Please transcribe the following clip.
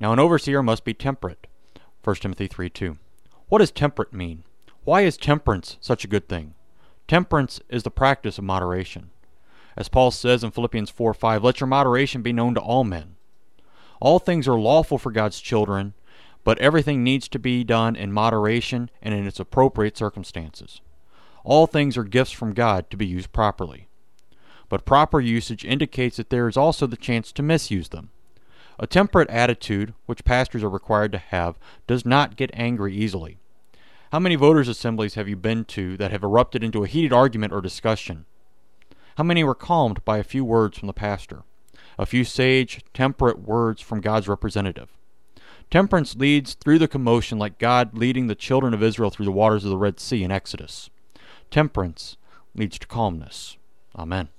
Now an overseer must be temperate. 1 Timothy 3 2. What does temperate mean? Why is temperance such a good thing? Temperance is the practice of moderation. As Paul says in Philippians 4 5, let your moderation be known to all men. All things are lawful for God's children, but everything needs to be done in moderation and in its appropriate circumstances. All things are gifts from God to be used properly. But proper usage indicates that there is also the chance to misuse them. A temperate attitude, which pastors are required to have, does not get angry easily. How many voters' assemblies have you been to that have erupted into a heated argument or discussion? How many were calmed by a few words from the pastor? A few sage, temperate words from God's representative? Temperance leads through the commotion like God leading the children of Israel through the waters of the Red Sea in Exodus. Temperance leads to calmness. Amen.